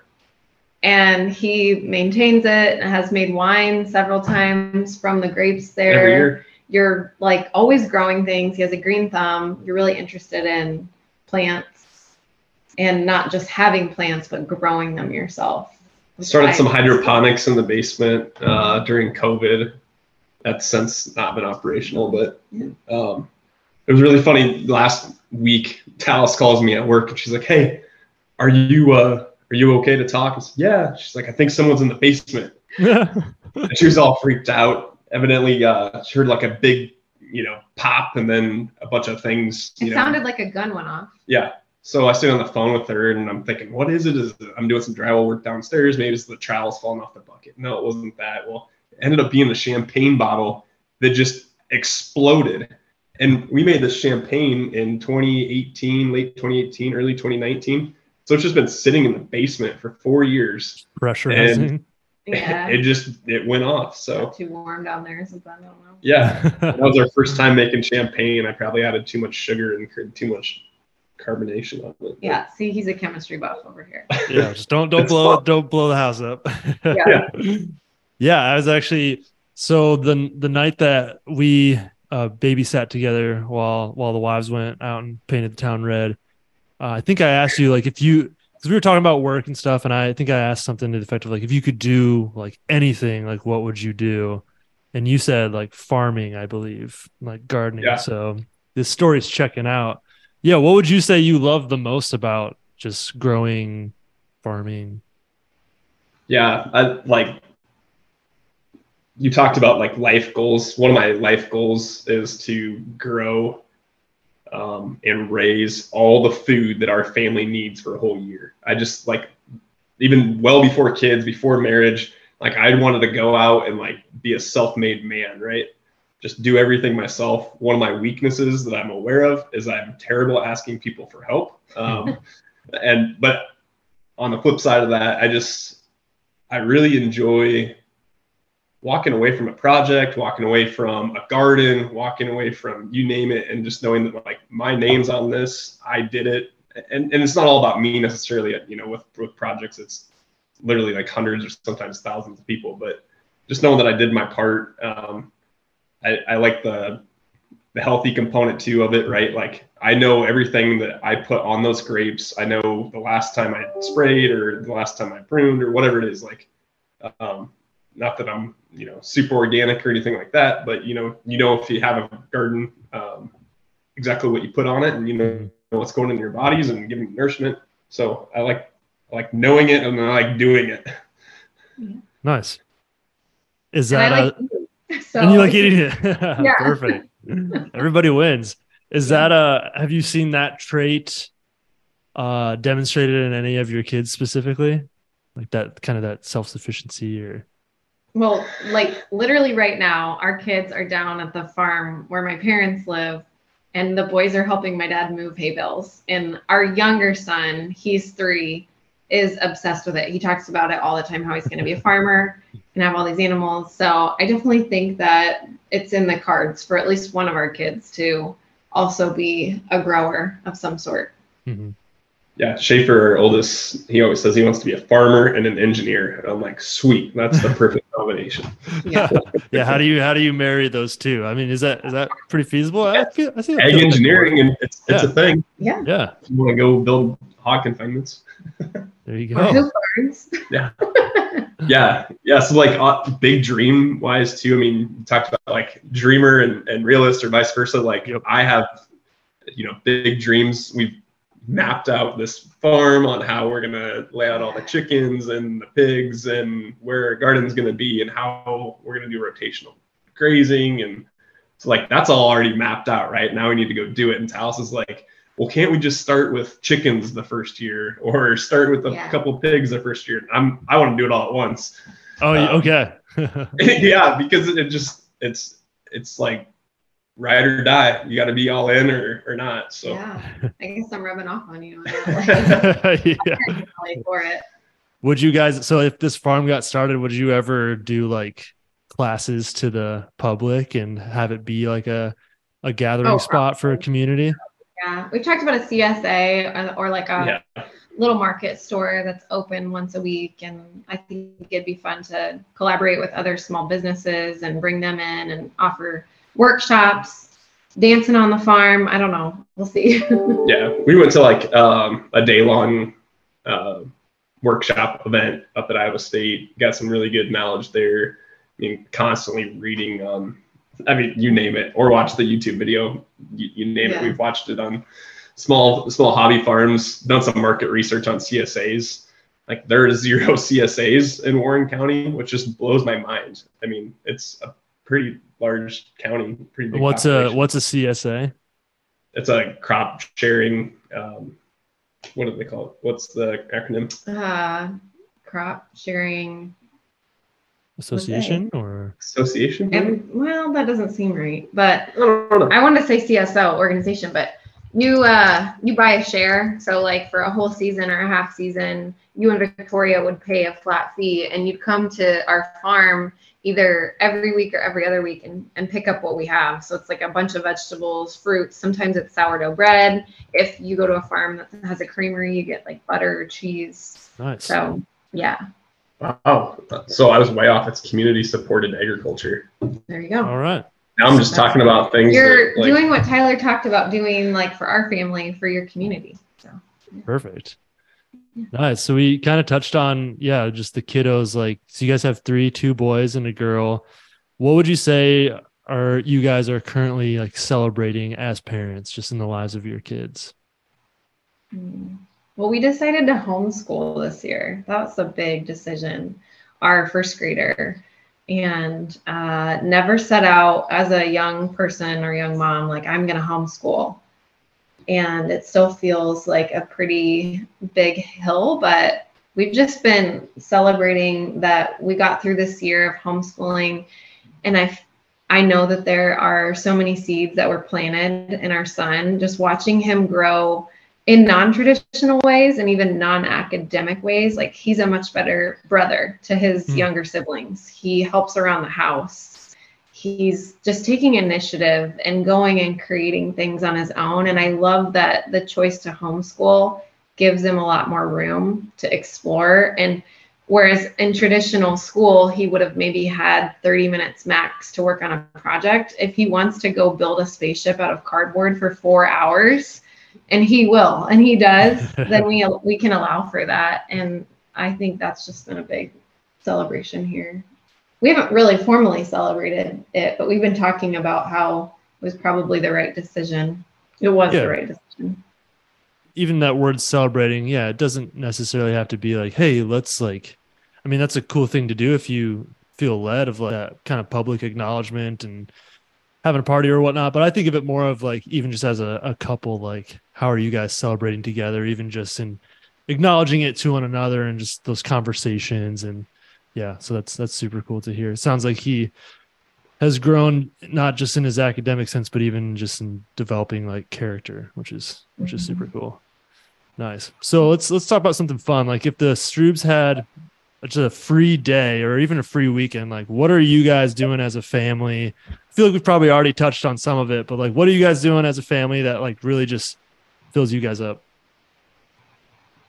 Speaker 3: And he maintains it and has made wine several times from the grapes there.
Speaker 4: Every year
Speaker 3: you're like always growing things. He has a green thumb. You're really interested in plants and not just having plants, but growing them yourself.
Speaker 4: Started some hydroponics in the basement uh, during COVID. That's since not been operational, but um, it was really funny. Last week, Tallis calls me at work and she's like, "Hey, are you uh, are you okay to talk?" I said, "Yeah." She's like, "I think someone's in the basement." and she was all freaked out evidently uh, heard like a big, you know, pop and then a bunch of things.
Speaker 3: it
Speaker 4: know.
Speaker 3: sounded like a gun went off.
Speaker 4: Yeah. So I stayed on the phone with her and I'm thinking, what is it? Is it, I'm doing some drywall work downstairs. Maybe it's the trowels falling off the bucket. No, it wasn't that. Well, it ended up being the champagne bottle that just exploded. And we made this champagne in 2018, late 2018, early 2019. So it's just been sitting in the basement for four years.
Speaker 2: Pressurizing.
Speaker 3: Yeah.
Speaker 4: it just it went off. So
Speaker 3: too warm down there since I don't know.
Speaker 4: Yeah, that was our first time making champagne. I probably added too much sugar and too much carbonation on it.
Speaker 3: Yeah, see, he's a chemistry buff over here.
Speaker 2: yeah, just don't don't blow fun. don't blow the house up.
Speaker 3: yeah.
Speaker 2: yeah, I was actually so the the night that we uh, babysat together while while the wives went out and painted the town red. Uh, I think I asked you like if you because we were talking about work and stuff, and I think I asked something to the effect of like, if you could do like anything, like what would you do? And you said like farming, I believe, like gardening. Yeah. So this story's checking out. Yeah, what would you say you love the most about just growing, farming?
Speaker 4: Yeah, I like you talked about like life goals. One of my life goals is to grow um, and raise all the food that our family needs for a whole year. I just like even well before kids, before marriage, like I wanted to go out and like be a self-made man, right? Just do everything myself. One of my weaknesses that I'm aware of is I'm terrible asking people for help. Um, and but on the flip side of that, I just I really enjoy walking away from a project, walking away from a garden, walking away from you name it, and just knowing that like my name's on this, I did it. And, and it's not all about me necessarily, you know, with, with projects, it's literally like hundreds or sometimes thousands of people, but just knowing that I did my part. Um, I, I like the, the healthy component too of it, right? Like I know everything that I put on those grapes. I know the last time I sprayed or the last time I pruned or whatever it is. Like, um, not that I'm, you know, super organic or anything like that, but you know, you know, if you have a garden, um, exactly what you put on it and you know what's going in your bodies and giving nourishment. So I like, I like knowing it and I like doing it.
Speaker 2: Nice. Is that
Speaker 5: and I
Speaker 2: a,
Speaker 5: like so,
Speaker 2: and you like eating it?
Speaker 5: Yeah.
Speaker 2: Perfect. Everybody wins. Is that uh have you seen that trait uh demonstrated in any of your kids specifically? Like that kind of that self-sufficiency or
Speaker 3: Well, like literally right now, our kids are down at the farm where my parents live, and the boys are helping my dad move hay bales. And our younger son, he's three, is obsessed with it. He talks about it all the time, how he's going to be a farmer and have all these animals. So I definitely think that it's in the cards for at least one of our kids to also be a grower of some sort. Mm-hmm.
Speaker 4: Yeah, Schaefer, our oldest, he always says he wants to be a farmer and an engineer. And I'm like, sweet, that's the perfect combination.
Speaker 3: Yeah.
Speaker 2: yeah, how do you how do you marry those two? I mean, is that is that pretty feasible? I feel, I see
Speaker 4: Ag engineering, and it's, it's a thing.
Speaker 3: Yeah.
Speaker 2: Yeah,
Speaker 4: If you want to go build hog confinements.
Speaker 2: there you go.
Speaker 3: hoop barns.
Speaker 4: Yeah, yeah. So like uh, big dream wise too. I mean, you talked about like dreamer and, and realist or vice versa. Like
Speaker 2: Yep.
Speaker 4: I have, you know, big dreams. We've mapped out this farm on how we're gonna lay out all the chickens and the pigs and where our garden's gonna be and how we're gonna do rotational grazing and so like that's all already mapped out, right? Now we need to go do it. And Tallis is like, well, can't we just start with chickens the first year or start with a
Speaker 3: Yeah.
Speaker 4: couple pigs the first year? I'm I want to do it all at once.
Speaker 2: Oh,
Speaker 4: Um,
Speaker 2: okay.
Speaker 4: yeah, because it just it's it's like ride or die. You got to be all in or or not. So
Speaker 3: Yeah. I guess I'm rubbing off on you. on that, Like,
Speaker 2: yeah.
Speaker 3: for it.
Speaker 2: Would you guys? So if this farm got started, would you ever do like classes to the public and have it be like a a gathering
Speaker 3: Oh,
Speaker 2: spot for a community?
Speaker 3: Yeah. We've talked about a CSA or, or like a
Speaker 4: yeah,
Speaker 3: little market store that's open once a week. And I think it'd be fun to collaborate with other small businesses and bring them in and offer workshops, dancing on the farm. I don't know. We'll see.
Speaker 4: yeah. We went to like um, a day long uh, workshop event up at Iowa State. Got some really good knowledge there. I mean, constantly reading. Um, I mean, you name it, or watch the YouTube video. You, you name
Speaker 3: Yeah.
Speaker 4: it. We've watched it on small small hobby farms. Done some market research on CSAs. Like there are zero CSAs in Warren County, which just blows my mind. I mean, it's a pretty large county, pretty big.
Speaker 2: What's a what's a CSA?
Speaker 4: It's a crop sharing. Um, what do they call it? What's the acronym?
Speaker 3: uh, crop sharing.
Speaker 2: Association or
Speaker 4: Association?
Speaker 3: And well, that doesn't seem right, but
Speaker 4: I don't.
Speaker 3: I wanted to say CSO organization, but you uh you buy a share. So like for a whole season or a half season, you and Victoria would pay a flat fee and you'd come to our farm either every week or every other week and, and pick up what we have. So it's like a bunch of vegetables, fruits, sometimes it's sourdough bread. If you go to a farm that has a creamery, you get like butter, cheese.
Speaker 2: nice.
Speaker 3: So yeah,
Speaker 4: Wow. So I was way off. It's community supported agriculture.
Speaker 3: there you go.
Speaker 2: All right.
Speaker 4: Now I'm just talking about things.
Speaker 3: You're
Speaker 4: that, like,
Speaker 3: doing what Tyler talked about doing like for our family, for your community. So
Speaker 2: Perfect. Nice. So we kind of touched on, yeah, just the kiddos. Like, so you guys have three, two boys and a girl. What would you say are you guys are currently like celebrating as parents, just in the lives of your kids?
Speaker 3: Hmm. Well, we decided to homeschool this year. That was a big decision. Our first grader, and uh, never set out as a young person or young mom like I'm going to homeschool. And it still feels like a pretty big hill, but we've just been celebrating that we got through this year of homeschooling and i i know that there are so many seeds that were planted in our son just watching him grow in non-traditional ways and even non-academic ways like he's a much better brother to his mm. younger siblings. He helps around the house. He's just taking initiative and going and creating things on his own. And i love that the choice to homeschool gives him a lot more room to explore. And whereas in traditional school he would have maybe had 30 minutes max to work on a project. If he wants to go build a spaceship out of cardboard for 4 hours and he will and he does then we we can allow for that. And i think that's just been a big celebration here. We haven't really formally celebrated it but we've been talking about how it was probably the right decision. It was yeah. the right decision.
Speaker 2: Even that word celebrating yeah it doesn't necessarily have to be like hey let's like i mean that's a cool thing to do if you feel led of like that kind of public acknowledgement and having a party or whatnot. But I think of it more of like even just as a, a couple, like how are you guys celebrating together, even just in acknowledging it to one another and just those conversations and yeah, so that's that's super cool to hear. It sounds like he has grown not just in his academic sense, but even just in developing like character, which is which is super mm-hmm. cool. Nice. So let's let's talk about something fun. Like if the Strubs had just a free day or even a free weekend, like what are you guys doing as a family? I feel like we've probably already touched on some of it, but like what are you guys doing as a family that like really just fills you guys up?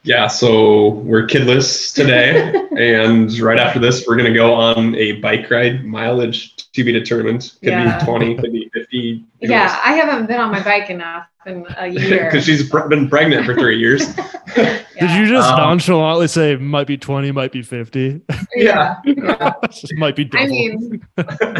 Speaker 4: Yeah, so we're kidless today, and right after this, we're gonna go on a bike ride. Mileage to be determined. Could yeah. be twenty, could be fifty.
Speaker 3: Yeah, I haven't been on my bike enough in a year
Speaker 4: because she's been pregnant for three years.
Speaker 2: yeah. Did you just um, nonchalantly say might be twenty, might be fifty?
Speaker 3: Yeah, yeah.
Speaker 2: might be. Double.
Speaker 3: I mean,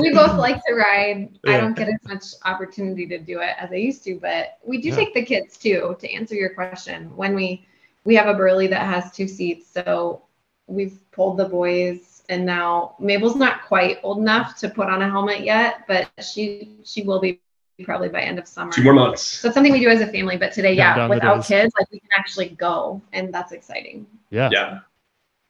Speaker 3: we both like to ride. I don't get as much opportunity to do it as I used to, but we do take the kids too. To answer your question, when we we have a Burley that has two seats, so we've pulled the boys, and now Mabel's not quite old enough to put on a helmet yet, but she she will be probably by end of summer.
Speaker 4: Two more months.
Speaker 3: So it's something we do as a family. But today, yeah, without kids, like we can actually go, and that's exciting.
Speaker 2: Yeah.
Speaker 4: Yeah.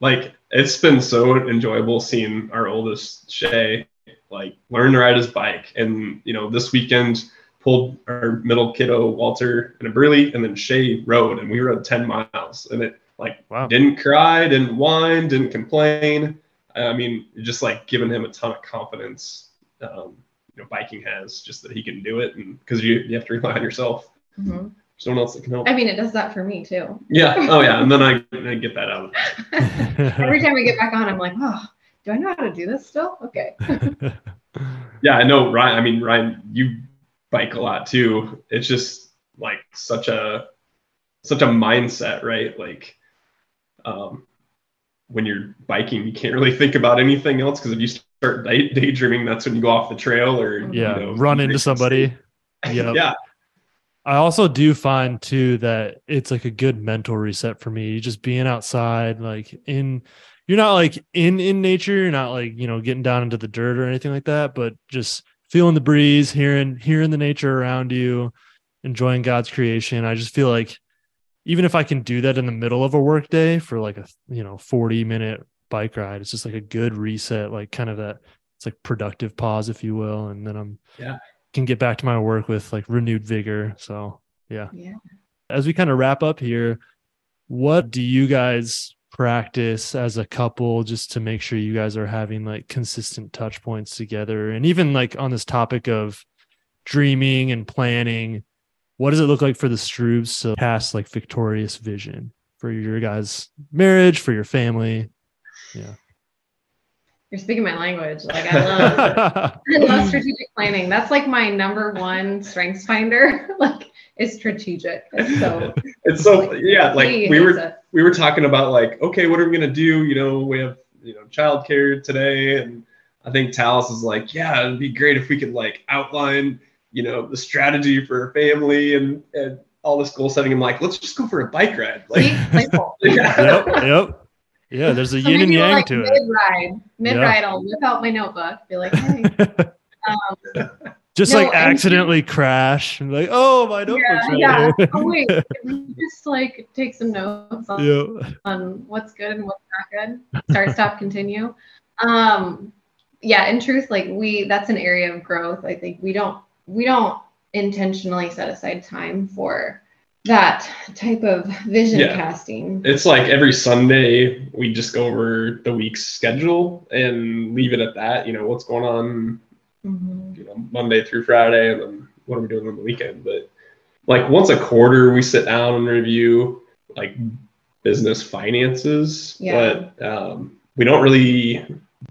Speaker 4: Like it's been so enjoyable seeing our oldest Shay like learn to ride his bike, and you know this weekend pulled our middle kiddo Walter in a Burley, and then Shay rode, and we rode 10 miles, and it like wow. didn't cry, didn't whine, didn't complain. I mean, just like giving him a ton of confidence. Um, you know, biking has just that he can do it, and because you you have to rely on yourself. Mm-hmm. Someone else that can help.
Speaker 3: I mean, it does that for me too.
Speaker 4: Yeah. Oh yeah, and then I, I get that out.
Speaker 3: Every time we get back on, I'm like, oh, do I know how to do this still? Okay.
Speaker 4: yeah, I know, Ryan. I mean, Ryan, you bike a lot too. It's just like such a such a mindset, right? Like um when you're biking, you can't really think about anything else because if you start day- daydreaming, that's when you go off the trail or
Speaker 2: yeah, you know, run into somebody.
Speaker 4: Yep. yeah.
Speaker 2: I also do find too that it's like a good mental reset for me. Just being outside, like in, you're not like in in nature. You're not like you know getting down into the dirt or anything like that, but just feeling the breeze, hearing hearing the nature around you, enjoying God's creation. I just feel like even if I can do that in the middle of a work day for like a you know 40 minute bike ride, it's just like a good reset, like kind of that it's like productive pause, if you will. And then I'm
Speaker 4: yeah
Speaker 2: can get back to my work with like renewed vigor. So yeah.
Speaker 3: Yeah.
Speaker 2: As we kind of wrap up here, what do you guys practice as a couple just to make sure you guys are having like consistent touch points together and even like on this topic of dreaming and planning what does it look like for the Strubs to cast like victorious vision for your guys marriage for your family yeah
Speaker 3: you're speaking my language like i love i love strategic planning that's like my number one strengths finder like it's strategic. It's so
Speaker 4: it's so like, yeah, like we were it. we were talking about like, okay, what are we gonna do? You know, we have you know childcare today and I think Tallis is like, yeah, it'd be great if we could like outline, you know, the strategy for a family and and all this goal setting. I'm like, let's just go for a bike ride. Like,
Speaker 2: yeah. yep, yep. Yeah, there's a so yin and yang like to
Speaker 3: mid-ride, it. Mid ride, mid ride, I'll whip out my notebook, be like, hey, um,
Speaker 2: just
Speaker 3: No,
Speaker 2: like
Speaker 3: and-
Speaker 2: accidentally crash and be like, oh my notebook's right
Speaker 3: yeah. Oh wait, can we just like take some notes on,
Speaker 2: yeah.
Speaker 3: on what's good and what's not good. Start, stop, continue. Um, yeah, in truth, like we that's an area of growth. I think we don't we don't intentionally set aside time for that type of vision
Speaker 4: Yeah.
Speaker 3: casting.
Speaker 4: It's like every Sunday we just go over the week's schedule and leave it at that. You know, what's going on,
Speaker 3: Mhm.
Speaker 4: you know, Monday through Friday, and then what are we doing on the weekend? But like once a quarter, we sit down and review like business finances.
Speaker 3: Yeah.
Speaker 4: But um, we don't really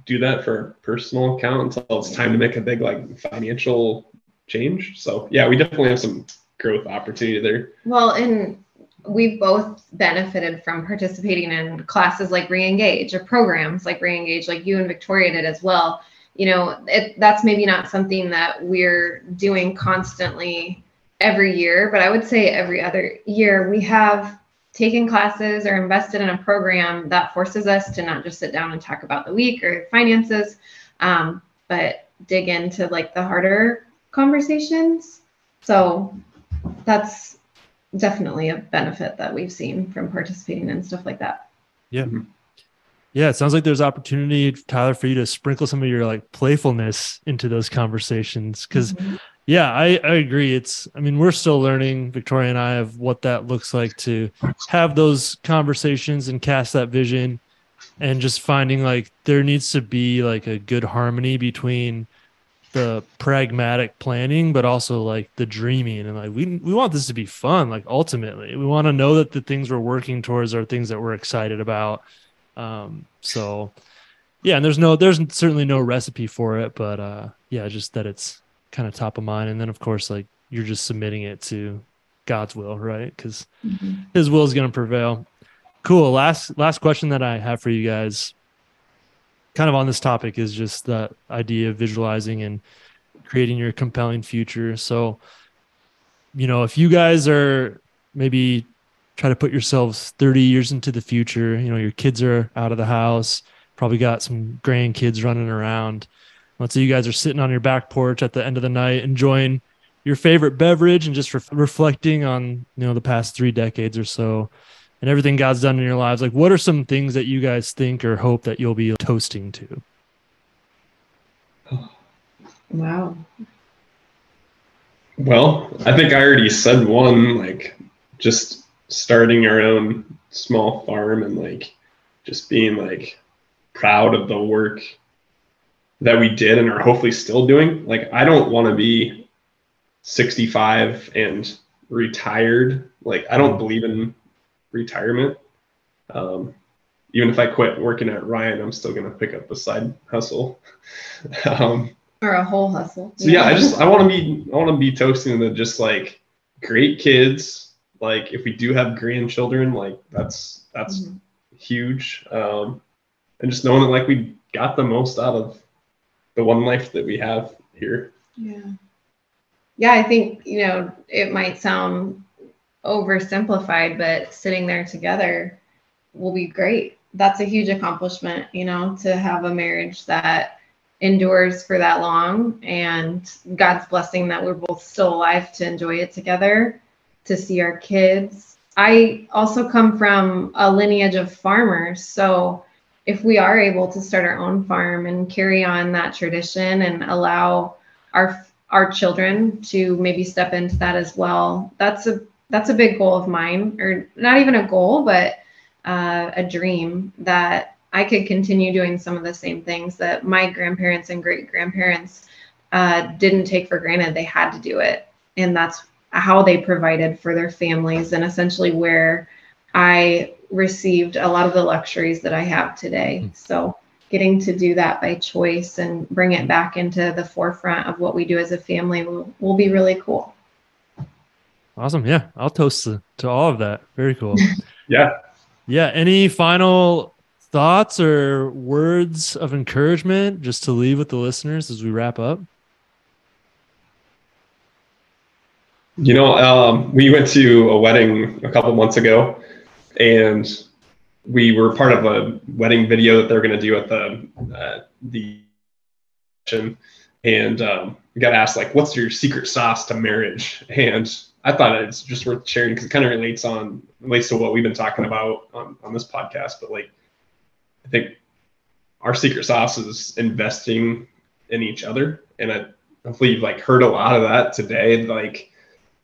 Speaker 4: do that for our personal account until it's time to make a big like financial change. So yeah, we definitely have some growth opportunity there.
Speaker 3: Well, and we've both benefited from participating in classes like Reengage or programs like Reengage, like you and Victoria did as well. You know, it, that's maybe not something that we're doing constantly every year, but I would say every other year we have taken classes or invested in a program that forces us to not just sit down and talk about the week or finances, um, but dig into like the harder conversations. So that's definitely a benefit that we've seen from participating in stuff like that.
Speaker 2: Yeah, Yeah, it sounds like there's opportunity, Tyler, for you to sprinkle some of your like playfulness into those conversations. Because
Speaker 3: Mhm.
Speaker 2: yeah, I, I agree. It's I mean, we're still learning, Victoria and I, of what that looks like to have those conversations and cast that vision and just finding like there needs to be like a good harmony between the pragmatic planning but also like the dreaming. And like we we want this to be fun like ultimately. We want to know that the things we're working towards are things that we're excited about. Um so yeah and there's no there's certainly no recipe for it but uh yeah just that it's kind of top of mind. And then of course like you're just submitting it to god's will right? Because
Speaker 3: Mhm.
Speaker 2: his will is going to prevail. Cool. Last last question that i have for you guys kind of on this topic is just that idea of visualizing and creating your compelling future. So you know if you guys are maybe try to put yourselves 30 years into the future you know your kids are out of the house probably got some grandkids running around. Let's say you guys are sitting on your back porch at the end of the night enjoying your favorite beverage and just ref reflecting on you know the past three decades or so and everything god's done in your lives like what are some things that you guys think or hope that you'll be toasting to
Speaker 3: Wow.
Speaker 4: Well, I think I already said one, like just starting our own small farm and like just being like proud of the work that we did and are hopefully still doing. Like I don't want to be 65 and retired. Like I don't mm. believe in retirement. Um, even if I quit working at Ryan, I'm still gonna pick up a side hustle. um,
Speaker 3: Or a whole hustle.
Speaker 4: so yeah, I just I want to be I want to be toasting the just like great kids. Like if we do have grandchildren, like that's that's
Speaker 3: Mhm.
Speaker 4: huge. Um, and just knowing that like we got the most out of the one life that we have here.
Speaker 3: Yeah. Yeah, I think, you know, it might sound oversimplified, but sitting there together will be great. That's a huge accomplishment, you know, to have a marriage that endures for that long and God's blessing that we're both still alive to enjoy it together, to see our kids. I also come from a lineage of farmers. So if we are able to start our own farm and carry on that tradition and allow our our children to maybe step into that as well, that's a that's a big goal of mine, or not even a goal, but uh, a dream that I could continue doing some of the same things that my grandparents and great grandparents uh, didn't take for granted. They had to do it, and that's how they provided for their families, and essentially where I received a lot of the luxuries that I have today. So getting to do that by choice and bring it back into the forefront of what we do as a family will, will be really cool.
Speaker 2: Awesome yeah i'll toast to, to all of that very cool
Speaker 4: Yeah.
Speaker 2: Yeah. Any final thoughts or words of encouragement just to leave with the listeners as we wrap up?
Speaker 4: You know, um, we went to a wedding a couple months ago, and we were part of a wedding video that they're going to do at the uh, the and um, got asked like, "What's your secret sauce to marriage?" And I thought it's just worth sharing because it kind of relates on relates to what we've been talking about on, on this podcast. But like, I think our secret sauce is investing in each other, and I, hopefully you've like heard a lot of that today. Like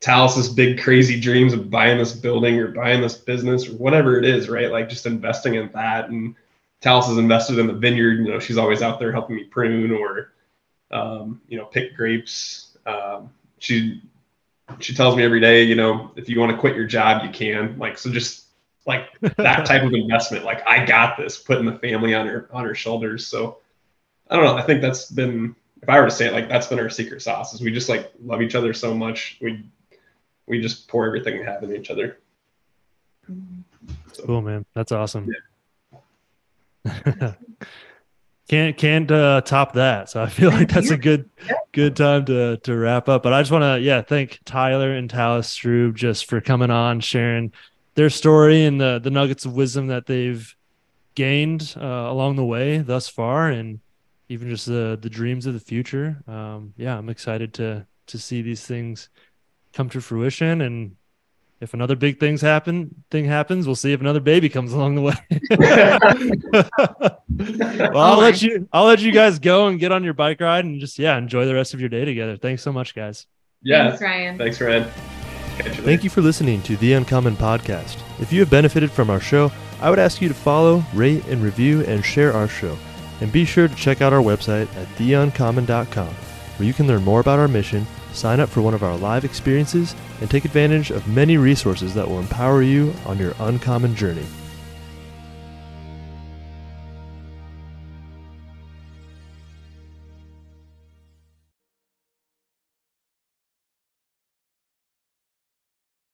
Speaker 4: Tallis's big crazy dreams of buying this building or buying this business or whatever it is, right? Like just investing in that. And Tallis is invested in the vineyard. You know, she's always out there helping me prune or, um, you know, pick grapes. Um, she she tells me every day, you know, if you want to quit your job, you can. Like so, just like that type of investment. Like I got this, putting the family on her on her shoulders. So I don't know. I think that's been if I were to say it, like that's been our secret sauce is we just like love each other so much. We we just pour everything we have in each other. Mm-hmm.
Speaker 2: So, cool, man. That's awesome. Yeah. can't can't uh, top that. So I feel like that's a good good time to to wrap up. But I just want to yeah thank Tyler and Tallis Strub just for coming on, sharing their story and the the nuggets of wisdom that they've gained uh, along the way thus far, and even just the the dreams of the future. Um, yeah, I'm excited to to see these things come to fruition and if another big things happen thing happens we'll see if another baby comes along the way. Well i'll oh let you i'll let you guys go and get on your bike ride and just yeah enjoy the rest of your day together. Thanks so much guys.
Speaker 4: Yeah. Thanks ryan. Thanks ryan.
Speaker 2: Thank you for listening to the uncommon podcast. If you have benefited from our show i would ask you to follow rate and review and share our show. And be sure to check out our website at theuncommon.com where you can learn more about our mission sign up for one of our live experiences, and take advantage of many resources that will empower you on your uncommon journey.